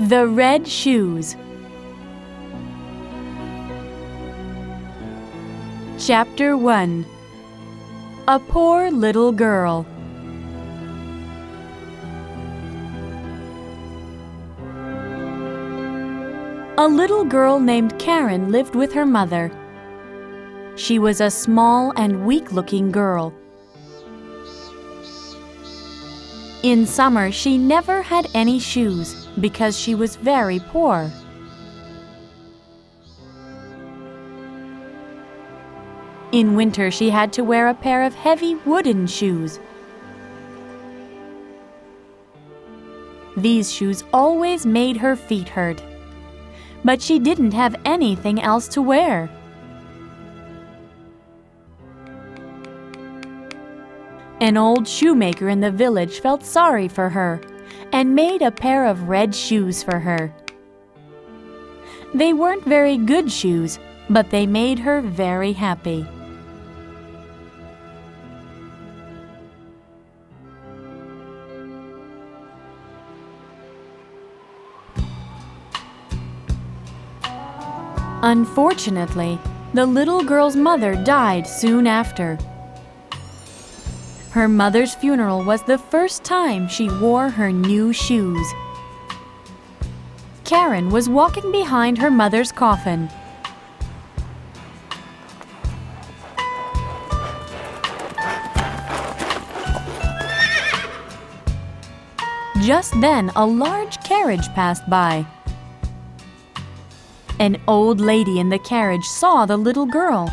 The Red Shoes. Chapter 1 A Poor Little Girl. A little girl named Karen lived with her mother. She was a small and weak looking girl. In summer, she never had any shoes because she was very poor. In winter, she had to wear a pair of heavy wooden shoes. These shoes always made her feet hurt. But she didn't have anything else to wear. An old shoemaker in the village felt sorry for her and made a pair of red shoes for her. They weren't very good shoes, but they made her very happy. Unfortunately, the little girl's mother died soon after. Her mother's funeral was the first time she wore her new shoes. Karen was walking behind her mother's coffin. Just then, a large carriage passed by. An old lady in the carriage saw the little girl.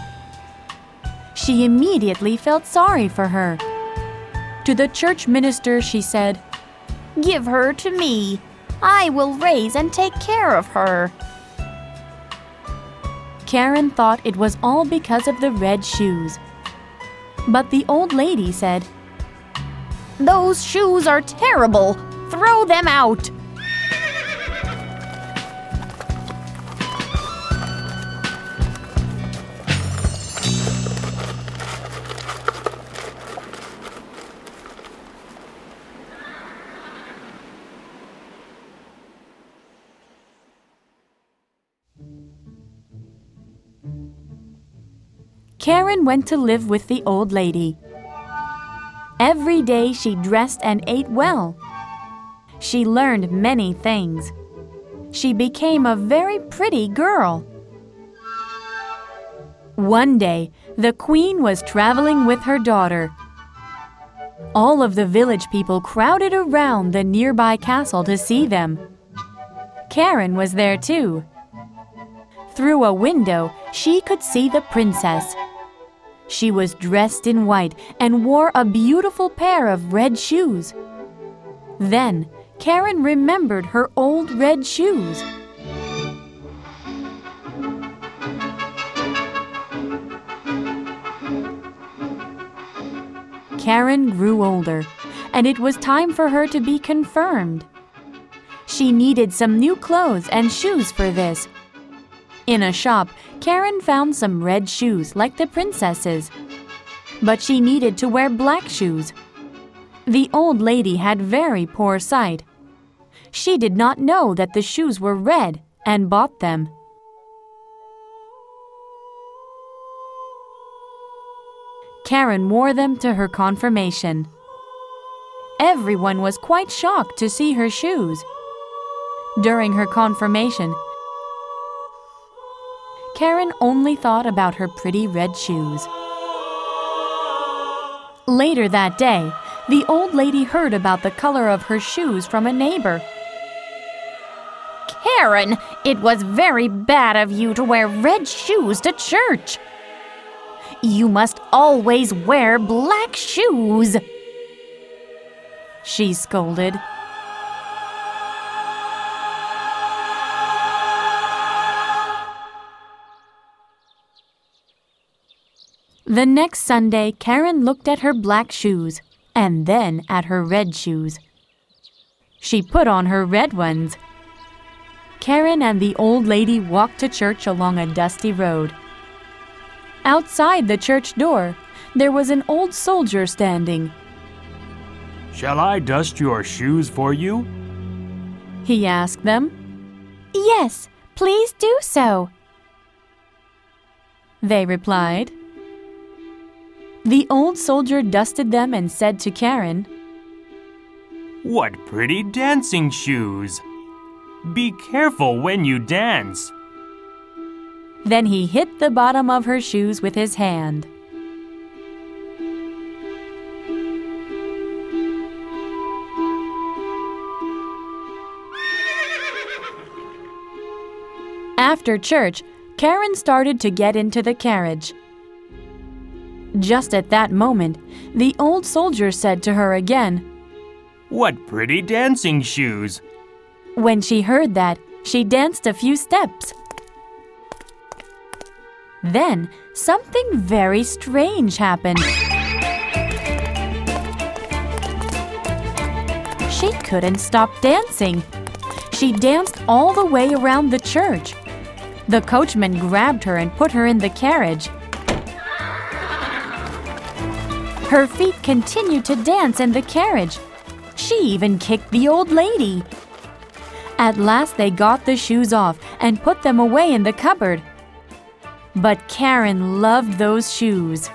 She immediately felt sorry for her. To the church minister, she said, Give her to me. I will raise and take care of her. Karen thought it was all because of the red shoes. But the old lady said, Those shoes are terrible. Throw them out. Karen went to live with the old lady. Every day she dressed and ate well. She learned many things. She became a very pretty girl. One day, the queen was traveling with her daughter. All of the village people crowded around the nearby castle to see them. Karen was there too. Through a window, she could see the princess. She was dressed in white and wore a beautiful pair of red shoes. Then, Karen remembered her old red shoes. Karen grew older, and it was time for her to be confirmed. She needed some new clothes and shoes for this. In a shop, Karen found some red shoes like the princess's. But she needed to wear black shoes. The old lady had very poor sight. She did not know that the shoes were red and bought them. Karen wore them to her confirmation. Everyone was quite shocked to see her shoes. During her confirmation, Karen only thought about her pretty red shoes. Later that day, the old lady heard about the color of her shoes from a neighbor. Karen, it was very bad of you to wear red shoes to church. You must always wear black shoes. She scolded. The next Sunday, Karen looked at her black shoes and then at her red shoes. She put on her red ones. Karen and the old lady walked to church along a dusty road. Outside the church door, there was an old soldier standing. Shall I dust your shoes for you? he asked them. Yes, please do so, they replied. The old soldier dusted them and said to Karen, What pretty dancing shoes! Be careful when you dance. Then he hit the bottom of her shoes with his hand. After church, Karen started to get into the carriage. Just at that moment, the old soldier said to her again, What pretty dancing shoes! When she heard that, she danced a few steps. Then something very strange happened. She couldn't stop dancing. She danced all the way around the church. The coachman grabbed her and put her in the carriage. Her feet continued to dance in the carriage. She even kicked the old lady. At last, they got the shoes off and put them away in the cupboard. But Karen loved those shoes.